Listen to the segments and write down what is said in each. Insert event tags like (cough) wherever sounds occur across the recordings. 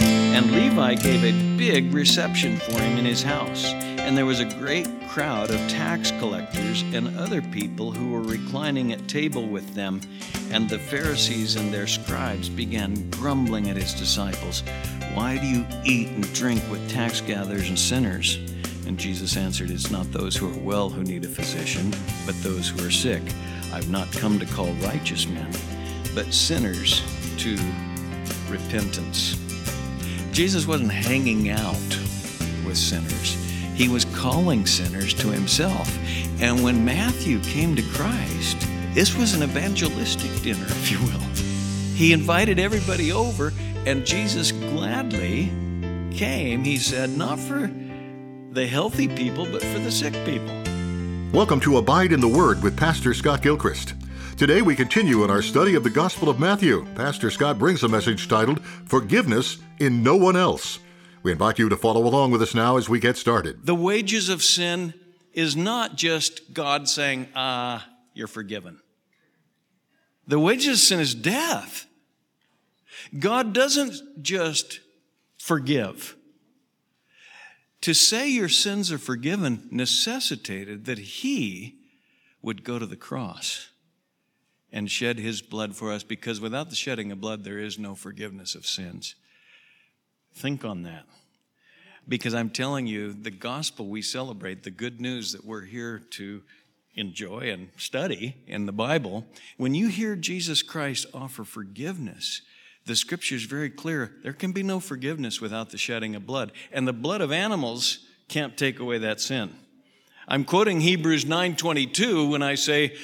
And Levi gave a big reception for him in his house. And there was a great crowd of tax collectors and other people who were reclining at table with them. And the Pharisees and their scribes began grumbling at his disciples, Why do you eat and drink with tax gatherers and sinners? And Jesus answered, It's not those who are well who need a physician, but those who are sick. I've not come to call righteous men, but sinners to repentance. Jesus wasn't hanging out with sinners. He was calling sinners to himself. And when Matthew came to Christ, this was an evangelistic dinner, (laughs) if you will. He invited everybody over, and Jesus gladly came, he said, not for the healthy people, but for the sick people. Welcome to Abide in the Word with Pastor Scott Gilchrist. Today we continue in our study of the Gospel of Matthew. Pastor Scott brings a message titled Forgiveness in No One Else. We invite you to follow along with us now as we get started. The wages of sin is not just God saying, ah, you're forgiven. The wages of sin is death. God doesn't just forgive. To say your sins are forgiven necessitated that He would go to the cross and shed his blood for us because without the shedding of blood, there is no forgiveness of sins. Think on that. Because I'm telling you, the gospel we celebrate, the good news that we're here to enjoy and study in the Bible, when you hear Jesus Christ offer forgiveness, the scripture is very clear. There can be no forgiveness without the shedding of blood. And the blood of animals can't take away that sin. I'm quoting Hebrews 9:22 when I say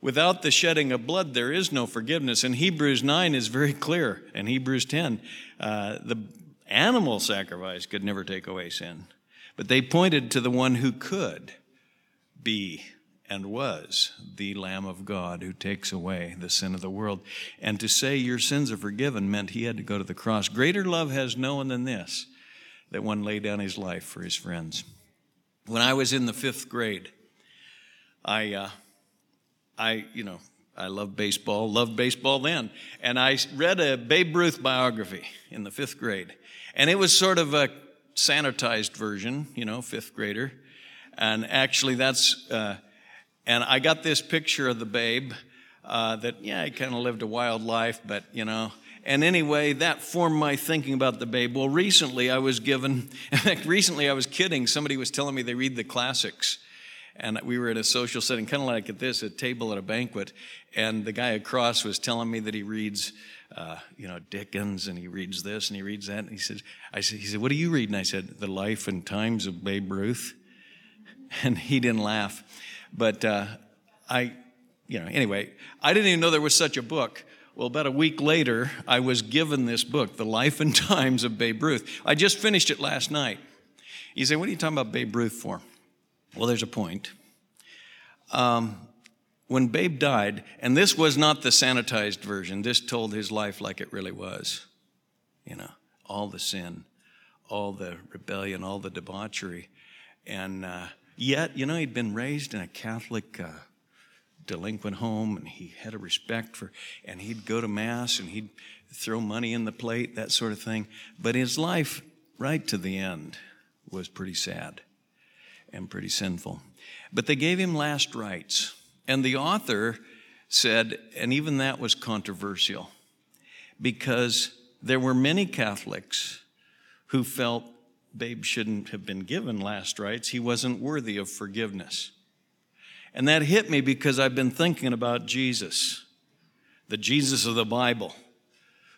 Without the shedding of blood, there is no forgiveness. And Hebrews 9 is very clear, and Hebrews 10. Uh, the animal sacrifice could never take away sin. But they pointed to the one who could be and was the Lamb of God who takes away the sin of the world. And to say your sins are forgiven meant he had to go to the cross. Greater love has no one than this, that one lay down his life for his friends. When I was in the fifth grade, I. Uh, I, you know, I love baseball, loved baseball then. And I read a Babe Ruth biography in the fifth grade. And it was sort of a sanitized version, you know, fifth grader. And actually, that's, uh, and I got this picture of the babe uh, that, yeah, he kind of lived a wild life, but, you know, and anyway, that formed my thinking about the babe. Well, recently I was given, (laughs) recently I was kidding. Somebody was telling me they read the classics and we were in a social setting, kind of like at this, a table at a banquet, and the guy across was telling me that he reads, uh, you know, Dickens, and he reads this and he reads that, and he said, I said, he said, what are you reading? I said, The Life and Times of Babe Ruth, (laughs) and he didn't laugh, but uh, I, you know, anyway, I didn't even know there was such a book. Well, about a week later, I was given this book, The Life and (laughs) Times of Babe Ruth. I just finished it last night. You say, What are you talking about Babe Ruth for? Well, there's a point. Um, when Babe died, and this was not the sanitized version, this told his life like it really was. You know, all the sin, all the rebellion, all the debauchery. And uh, yet, you know, he'd been raised in a Catholic uh, delinquent home, and he had a respect for, and he'd go to Mass and he'd throw money in the plate, that sort of thing. But his life, right to the end, was pretty sad and pretty sinful. But they gave him last rites. And the author said, and even that was controversial, because there were many Catholics who felt Babe shouldn't have been given last rites. He wasn't worthy of forgiveness. And that hit me because I've been thinking about Jesus, the Jesus of the Bible,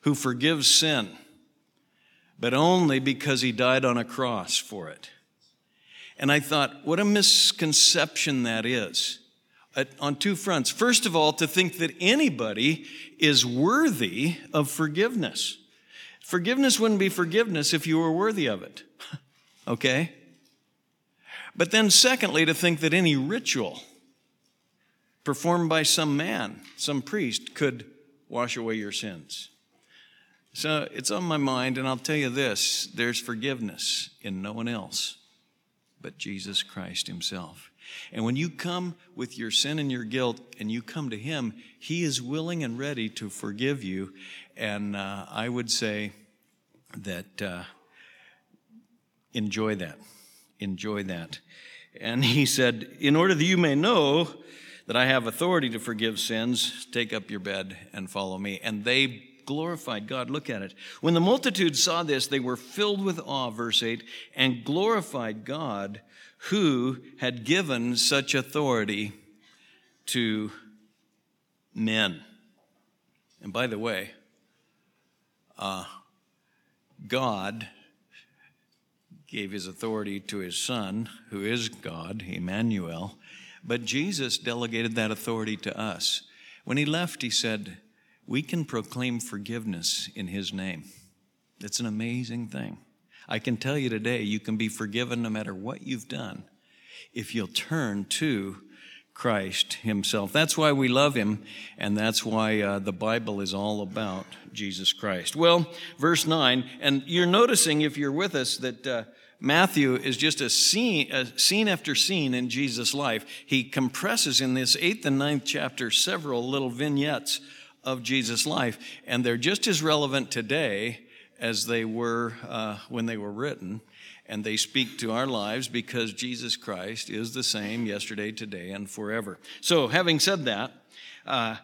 who forgives sin, but only because he died on a cross for it. And I thought, what a misconception that is uh, on two fronts. First of all, to think that anybody is worthy of forgiveness. Forgiveness wouldn't be forgiveness if you were worthy of it. (laughs) okay? But then, secondly, to think that any ritual performed by some man, some priest, could wash away your sins. So it's on my mind, and I'll tell you this there's forgiveness in no one else but Jesus Christ Himself. And when you come with your sin and your guilt and you come to Him, He is willing and ready to forgive you. And uh, I would say that uh, enjoy that. Enjoy that. And he said, In order that you may know that I have authority to forgive sins, take up your bed and follow me. And they glorified God. Look at it. When the multitude saw this, they were filled with awe, verse 8, and glorified God who had given such authority to men. And by the way, uh, God gave his authority to his son, who is God, Emmanuel, but Jesus delegated that authority to us. When he left, he said, We can proclaim forgiveness in his name. It's an amazing thing. I can tell you today, you can be forgiven no matter what you've done if you'll turn to Christ Himself. That's why we love Him, and that's why uh, the Bible is all about Jesus Christ. Well, verse 9, and you're noticing if you're with us that. Uh, Matthew is just a scene, a scene after scene in Jesus' life. He compresses in this eighth and ninth chapter several little vignettes of Jesus' life, and they're just as relevant today as they were uh, when they were written and they speak to our lives because Jesus Christ is the same yesterday, today, and forever. So, having said that, uh,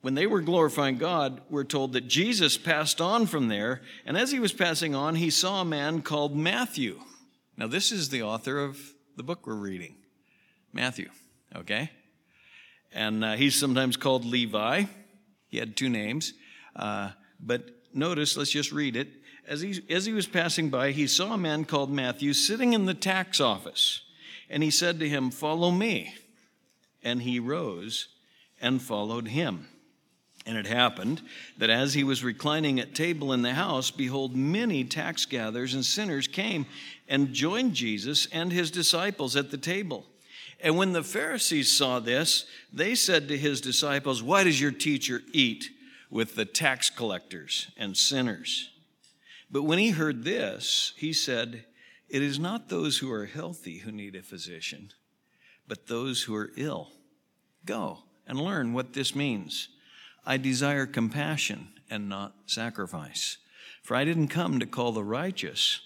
when they were glorifying God, we're told that Jesus passed on from there, and as he was passing on, he saw a man called Matthew. Now, this is the author of the book we're reading, Matthew, okay? And uh, he's sometimes called Levi. He had two names. Uh, but notice, let's just read it as he, as he was passing by, he saw a man called Matthew sitting in the tax office. And he said to him, Follow me. And he rose and followed him. And it happened that as he was reclining at table in the house, behold, many tax gatherers and sinners came and joined Jesus and his disciples at the table. And when the Pharisees saw this, they said to his disciples, Why does your teacher eat with the tax collectors and sinners? But when he heard this, he said, It is not those who are healthy who need a physician, but those who are ill. Go and learn what this means. I desire compassion and not sacrifice. For I didn't come to call the righteous,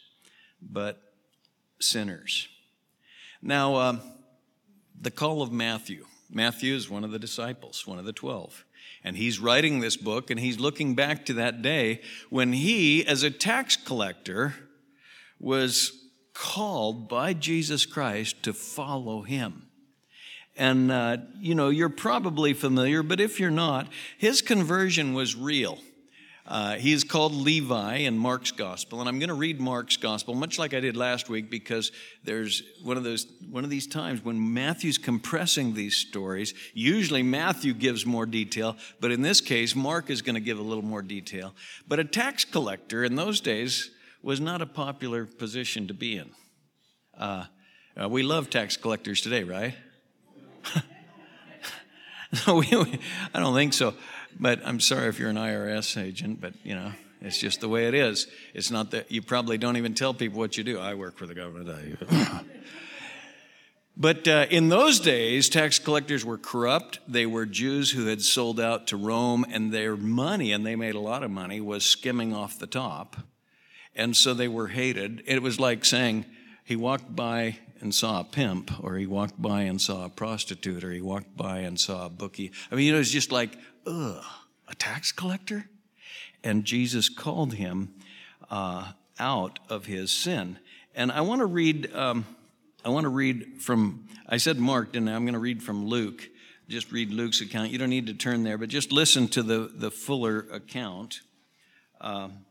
but sinners. Now, uh, the call of Matthew. Matthew is one of the disciples, one of the twelve. And he's writing this book and he's looking back to that day when he, as a tax collector, was called by Jesus Christ to follow him. And, uh, you know, you're probably familiar, but if you're not, his conversion was real. Uh, he is called Levi in Mark's gospel, and I'm going to read Mark's gospel, much like I did last week, because there's one of those one of these times when Matthew's compressing these stories. Usually Matthew gives more detail, but in this case, Mark is going to give a little more detail. But a tax collector in those days was not a popular position to be in. Uh, uh, we love tax collectors today, right? (laughs) no, we, I don't think so. But I'm sorry if you're an IRS agent, but you know, it's just the way it is. It's not that you probably don't even tell people what you do. I work for the government. (laughs) but uh, in those days, tax collectors were corrupt. They were Jews who had sold out to Rome, and their money, and they made a lot of money, was skimming off the top. And so they were hated. It was like saying, he walked by and saw a pimp, or he walked by and saw a prostitute, or he walked by and saw a bookie. I mean, you know, it's just like, ugh, a tax collector? And Jesus called him uh, out of his sin. And I want to read. Um, I want to read from. I said Mark, didn't I? I'm going to read from Luke. Just read Luke's account. You don't need to turn there, but just listen to the the fuller account. Um,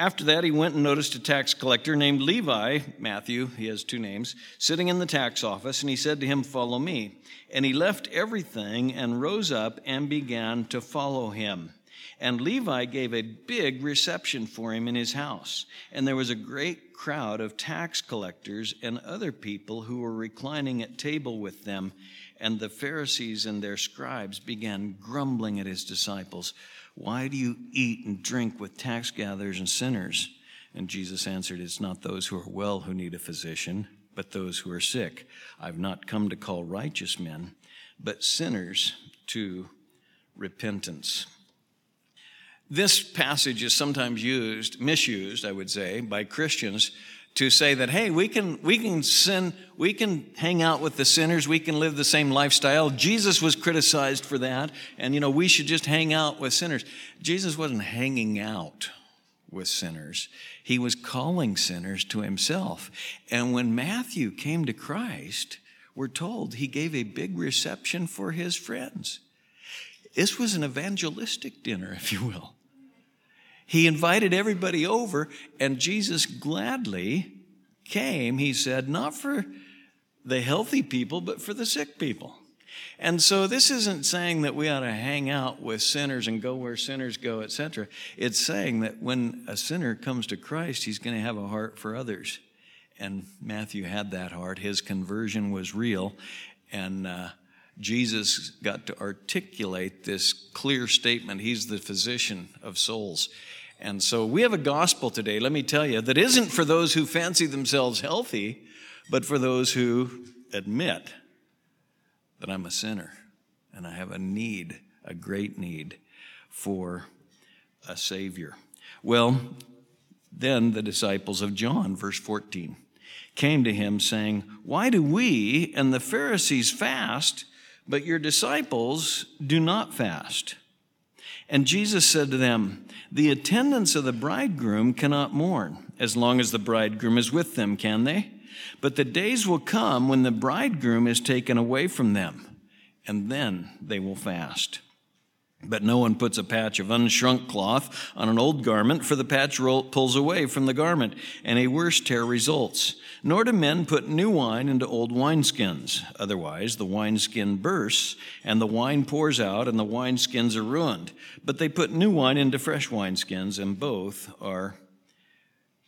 after that, he went and noticed a tax collector named Levi, Matthew, he has two names, sitting in the tax office, and he said to him, Follow me. And he left everything and rose up and began to follow him. And Levi gave a big reception for him in his house. And there was a great crowd of tax collectors and other people who were reclining at table with them. And the Pharisees and their scribes began grumbling at his disciples. Why do you eat and drink with tax gatherers and sinners? And Jesus answered, It's not those who are well who need a physician, but those who are sick. I've not come to call righteous men, but sinners to repentance. this passage is sometimes used, misused, I would say, by Christians to say that hey we can we can sin we can hang out with the sinners we can live the same lifestyle. Jesus was criticized for that and you know we should just hang out with sinners. Jesus wasn't hanging out with sinners. He was calling sinners to himself. And when matthew came to christ we're told he gave a big reception for his friends. This was an evangelistic dinner (laughs) if you will he invited everybody over, and Jesus gladly came, he said, not for the healthy people, but for the sick people. And so this isn't saying that we ought to hang out with sinners and go where sinners go, etc. It's saying that when a sinner comes to Christ, he's going to have a heart for others. And Matthew had that heart. His conversion was real. And uh, Jesus got to articulate this clear statement. He's the physician of souls. And so we have a gospel today, let me tell you, that isn't for those who fancy themselves healthy, but for those who admit that I'm a sinner and I have a need, a great need for a Savior. Well, then the disciples of John, verse 14, came to him saying, Why do we and the Pharisees fast, but your disciples do not fast? And Jesus said to them, The attendants of the bridegroom cannot mourn as long as the bridegroom is with them, can they? But the days will come when the bridegroom is taken away from them, and then they will fast. But no one puts a patch of unshrunk cloth on an old garment, for the patch roll, pulls away from the garment, and a worse tear results. Nor do men put new wine into old wineskins. Otherwise, the wineskin bursts, and the wine pours out, and the wineskins are ruined. But they put new wine into fresh wineskins, and both are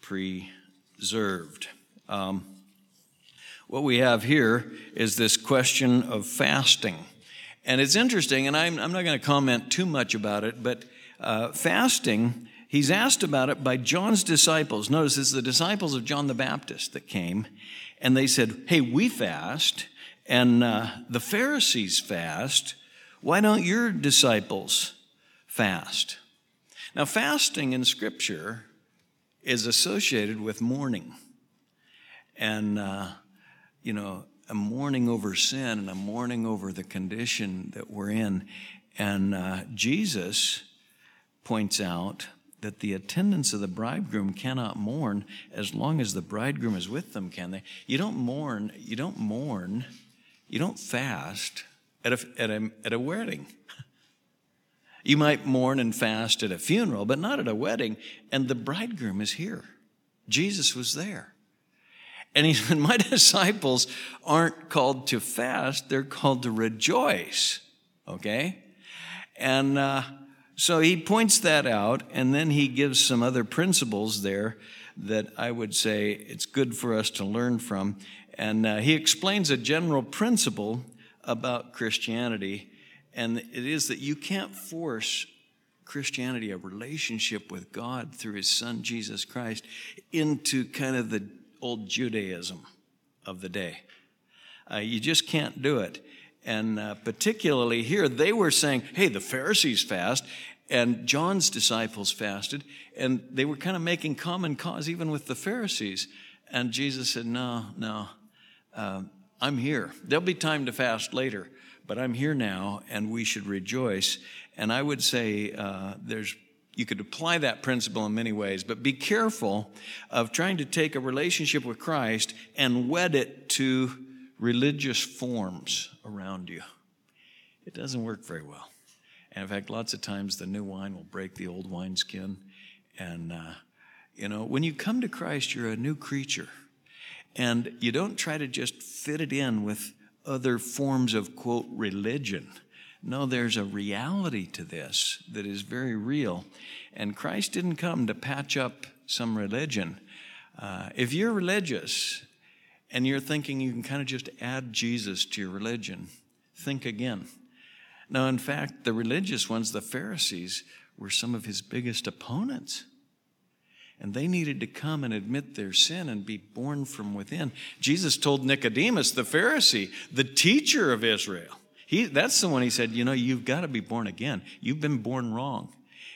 preserved. Um, what we have here is this question of fasting. And it's interesting, and I'm, I'm not going to comment too much about it, but uh, fasting, he's asked about it by John's disciples. Notice it's the disciples of John the Baptist that came, and they said, Hey, we fast, and uh, the Pharisees fast. Why don't your disciples fast? Now, fasting in Scripture is associated with mourning. And, uh, you know, a mourning over sin and a mourning over the condition that we're in. And uh, Jesus points out that the attendants of the bridegroom cannot mourn as long as the bridegroom is with them, can they? You don't mourn, you don't mourn, you don't fast at a, at a, at a wedding. (laughs) You might mourn and fast at a funeral, but not at a wedding. And the bridegroom is here. Jesus was there. And he (laughs) said, My disciples aren't called to fast, they're called to rejoice. Okay? And uh, so he points that out, and then he gives some other principles there that I would say it's good for us to learn from. And uh, he explains a general principle about Christianity, and it is that you can't force Christianity, a relationship with God through his son Jesus Christ, into kind of the old Judaism of the day. Uh, you just can't do it. And uh, particularly here, they were saying, hey, the Pharisees fast, and John's disciples fasted, and they were kind of making common cause even with the Pharisees. And Jesus said, no, no, uh, I'm here. There'll be time to fast later, but I'm here now, and we should rejoice. And I would say uh, there's you could apply that principle in many ways, but be careful of trying to take a relationship with Christ and wed it to religious forms around you. It doesn't work very well. And in fact, lots of times the new wine will break the old wineskin. And, uh, you know, when you come to Christ, you're a new creature. And you don't try to just fit it in with other forms of, quote, religion. No, there's a reality to this that is very real. And Christ didn't come to patch up some religion. Uh, if you're religious and you're thinking you can kind of just add Jesus to your religion, think again. Now, in fact, the religious ones, the Pharisees, were some of his biggest opponents. And they needed to come and admit their sin and be born from within. Jesus told Nicodemus, the Pharisee, the teacher of Israel, he, that's the one he said, you know, you've got to be born again. You've been born wrong.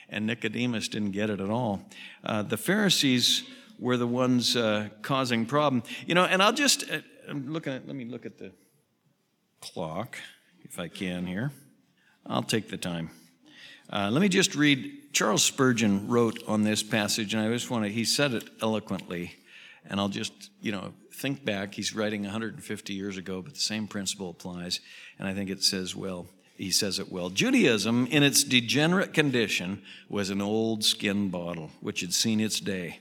and Nicodemus didn't get it at all. Uh, the Pharisees were the ones uh, causing problem. You know, and I'll just, uh, I'm looking at, let me look at the clock, if I can here. I'll take the time. Uh, let me just read. Charles Spurgeon wrote on this passage, and I just want to, he said it eloquently, and I'll just, you know, think back. He's writing 150 years ago, but the same principle applies, and I think it says well. He says it well. Judaism, in its degenerate condition, was an old skin bottle which had seen its day.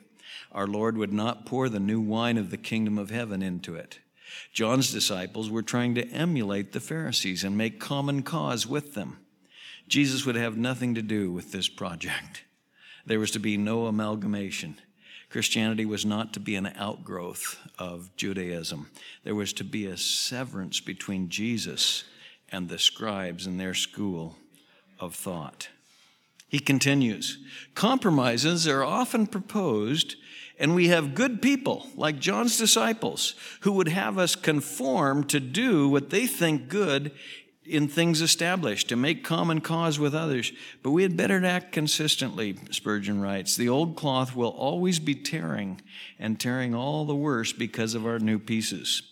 Our Lord would not pour the new wine of the kingdom of heaven into it. John's disciples were trying to emulate the Pharisees and make common cause with them. Jesus would have nothing to do with this project. There was to be no amalgamation. Christianity was not to be an outgrowth of Judaism. There was to be a severance between Jesus and the scribes and their school of thought. He continues Compromises are often proposed, and we have good people like John's disciples who would have us conform to do what they think good in things established, to make common cause with others. But we had better act consistently, Spurgeon writes. The old cloth will always be tearing, and tearing all the worse because of our new pieces.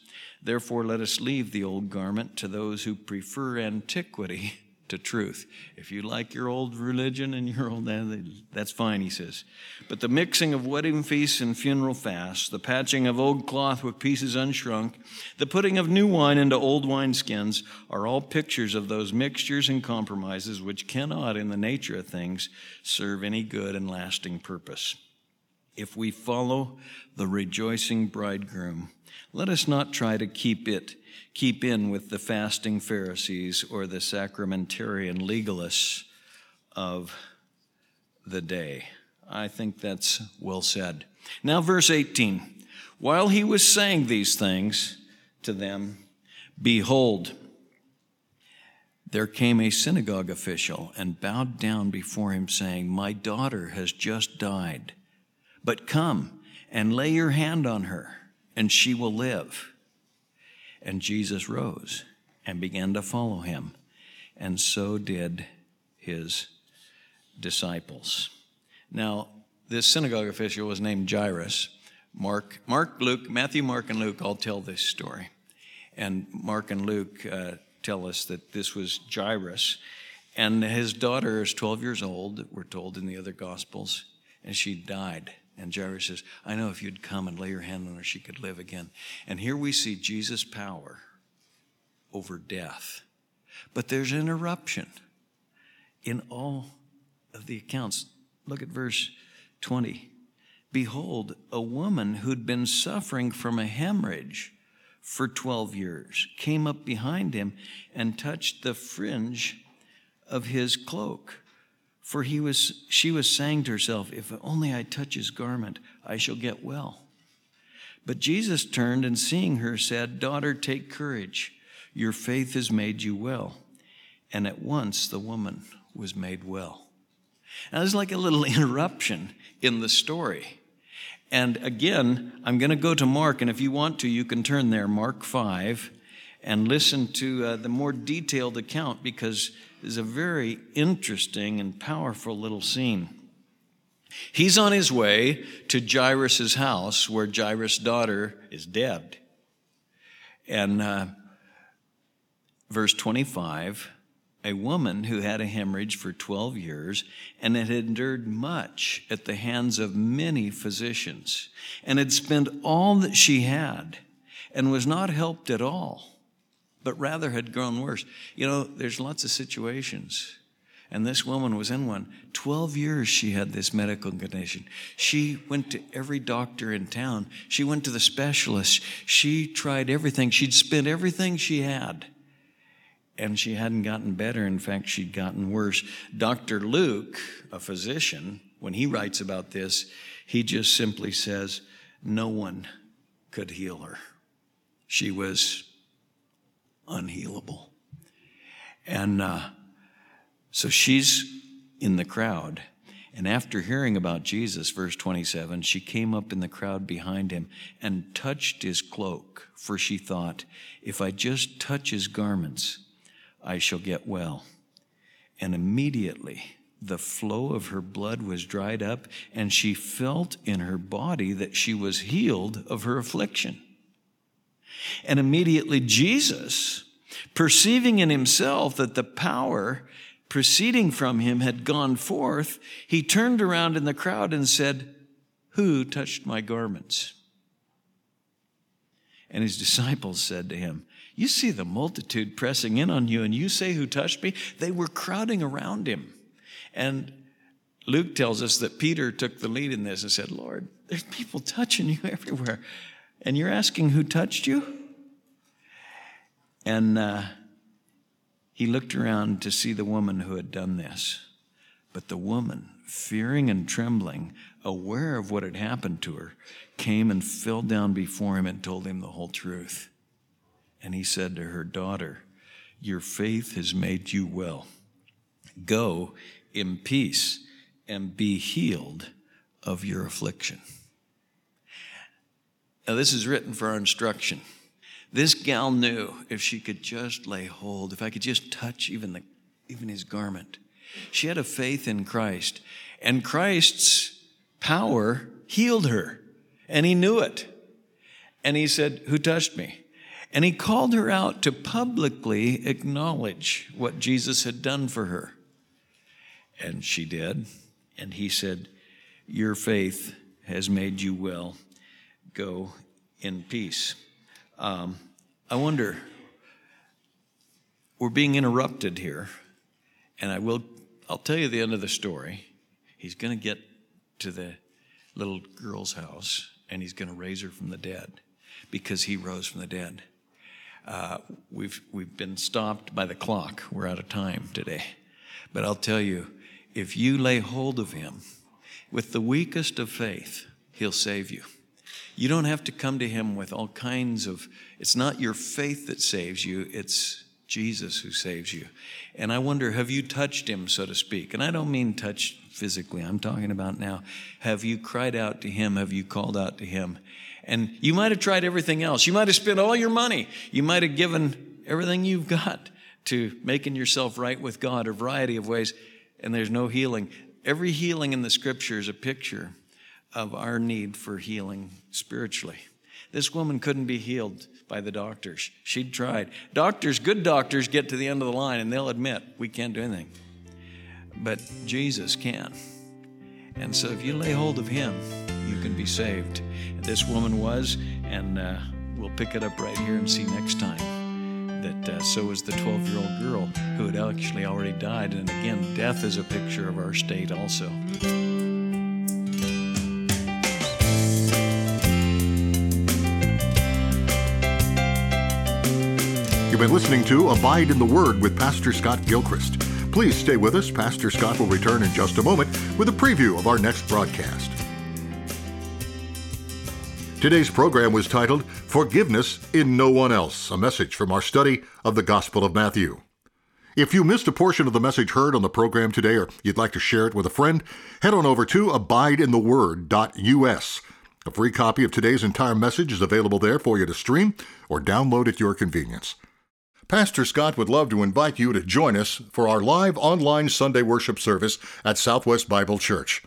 Therefore, let us leave the old garment to those who prefer antiquity (laughs) to truth. If you like your old religion and your old, eh, that's fine, he says. But the mixing of wedding feasts and funeral fasts, the patching of old cloth with pieces unshrunk, the putting of new wine into old wineskins are all pictures of those mixtures and compromises which cannot, in the nature of things, serve any good and lasting purpose. If we follow the rejoicing bridegroom, let us not try to keep it keep in with the fasting Pharisees or the sacramentarian legalists of the day. I think that's well said. Now, verse 18. While he was saying these things to them, behold, there came a synagogue official and bowed down before him, saying, My daughter has just died, but come and lay your hand on her, and she will live. And Jesus rose and began to follow him, and so did his disciples. Now, this synagogue official was named Jairus. Mark, Mark, Luke, Matthew, Mark, and Luke all tell this story. And Mark and Luke uh, tell us that this was Jairus. And his daughter is 12 years old, we're told in the other Gospels, and she died. And Jairus says, I know if you'd come and lay your hand on her, she could live again. And here we see Jesus' power over death. But there's an eruption in all of the accounts. Look at verse 20. Behold, a woman who'd been suffering from a hemorrhage for 12 years came up behind him and touched the fringe of his cloak. For he was, she was saying to herself, If only I touch his garment, I shall get well. But Jesus turned and seeing her said, Daughter, take courage. Your faith has made you well. And at once the woman was made well. Now, there's like a little (laughs) interruption in the story. And again, I'm going to go to Mark, and if you want to, you can turn there, Mark 5, and listen to uh, the more detailed account because is a very interesting and powerful little scene. He's on his way to Jairus' house where Jairus' daughter is dead. And uh, verse 25 a woman who had a hemorrhage for 12 years and had endured much at the hands of many physicians and had spent all that she had and was not helped at all but rather had grown worse. You know, there's lots of situations. And this woman was in one. 12 years she had this medical condition. She went to every doctor in town. She went to the specialist. She tried everything. She'd spent everything she had. And she hadn't gotten better. In fact, she'd gotten worse. Dr. Luke, a physician, when he writes about this, he just simply says, No one could heal her. She was unhealable. And uh, so she's in the crowd. And after hearing about Jesus, verse 27, she came up in the crowd behind him and touched his cloak, for she thought, if I just touch his garments, I shall get well. And immediately the flow of her blood was dried up, and she felt in her body that she was healed of her affliction. And immediately Jesus, perceiving in himself that the power proceeding from him had gone forth, he turned around in the crowd and said, Who touched my garments? And his disciples said to him, You see the multitude pressing in on you, and you say, Who touched me? They were crowding around him. And Luke tells us that Peter took the lead in this and said, Lord, there's people touching you (laughs) everywhere. And you're asking who touched you? And uh, he looked around to see the woman who had done this. But the woman, fearing and trembling, aware of what had happened to her, came and fell down before him and told him the whole truth. And he said to her, Daughter, your faith has made you well. Go in peace and be healed of your affliction. Now, this is written for our instruction. This gal knew if she could just lay hold, if I could just touch even, the, even his garment. She had a faith in Christ, and Christ's power healed her, and he knew it. And he said, Who touched me? And he called her out to publicly acknowledge what Jesus had done for her. And she did. And he said, Your faith has made you well. Go in peace. Um, I wonder, we're being interrupted here, and I will, I'll tell you the end of the story. He's going to get to the little girl's house, and he's going to raise her from the dead because he rose from the dead. Uh, we've, we've been stopped by the clock. We're out of time today. But I'll tell you, if you lay hold of him with the weakest of faith, he'll save you. You don't have to come to him with all kinds of, it's not your faith that saves you, it's Jesus who saves you. And I wonder, have you touched him, so to speak? And I don't mean touch physically, I'm talking about now. Have you cried out to him? Have you called out to him? And you might have tried everything else. You might have spent all your money. You might have given everything you've got to making yourself right with God, a variety of ways and there's no healing. Every healing in the scripture is a picture of our need for healing spiritually. This woman couldn't be healed by the doctors. She'd tried. Doctors, good doctors, get to the end of the line and they'll admit we can't do anything. But Jesus can. And so if you lay hold of him, you can be saved. This woman was, and uh, we'll pick it up right here and see next time that uh, so was the 12 year old girl who had actually already died. And again, death is a picture of our state also. You've been listening to Abide in the Word with Pastor Scott Gilchrist. Please stay with us. Pastor Scott will return in just a moment with a preview of our next broadcast. Today's program was titled Forgiveness in No One Else, a message from our study of the Gospel of Matthew. If you missed a portion of the message heard on the program today or you'd like to share it with a friend, head on over to abideintheword.us. A free copy of today's entire message is available there for you to stream or download at your convenience. Pastor Scott would love to invite you to join us for our live online Sunday worship service at Southwest Bible Church.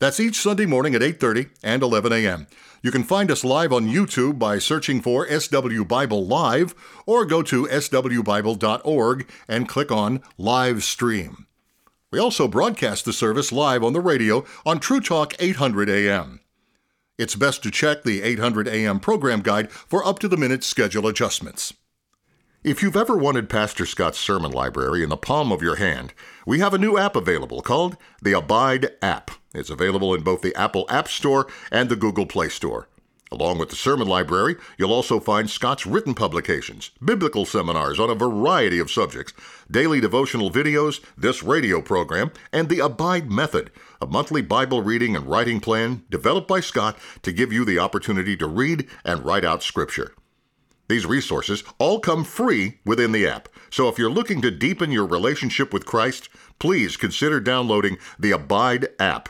That's each Sunday morning at 8:30 and 11 a.m. You can find us live on YouTube by searching for SW Bible Live or go to swbible.org and click on Live Stream. We also broadcast the service live on the radio on True Talk 800 AM. It's best to check the 800 AM program guide for up to the minute schedule adjustments. If you've ever wanted Pastor Scott's sermon library in the palm of your hand, we have a new app available called the Abide app. It's available in both the Apple App Store and the Google Play Store. Along with the sermon library, you'll also find Scott's written publications, biblical seminars on a variety of subjects, daily devotional videos, this radio program, and the Abide Method, a monthly Bible reading and writing plan developed by Scott to give you the opportunity to read and write out Scripture. These resources all come free within the app, so if you're looking to deepen your relationship with Christ, please consider downloading the Abide app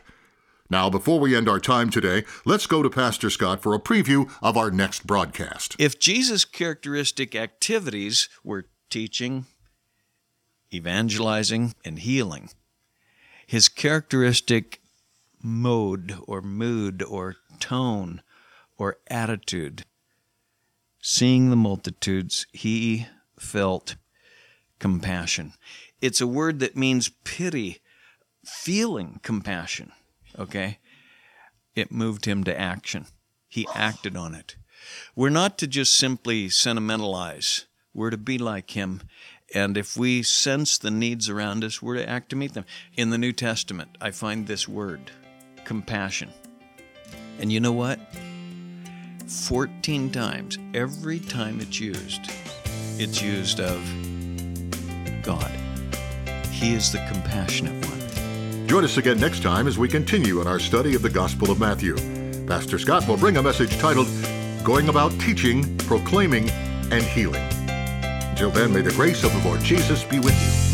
now, before we end our time today, let's go to Pastor Scott for a preview of our next broadcast. If Jesus' characteristic activities were teaching, evangelizing, and healing, his characteristic mode or mood or tone or attitude. Seeing the multitudes, he felt compassion. It's a word that means pity, feeling compassion. Okay? It moved him to action. He acted on it. We're not to just simply sentimentalize, we're to be like him. And if we sense the needs around us, we're to act to meet them. In the New Testament, I find this word, compassion. And you know what? 14 times, every time it's used, it's used of God. He is the compassionate one. Join us again next time as we continue in our study of the Gospel of Matthew. Pastor Scott will bring a message titled Going About Teaching, Proclaiming, and Healing. Until then, may the grace of the Lord Jesus be with you.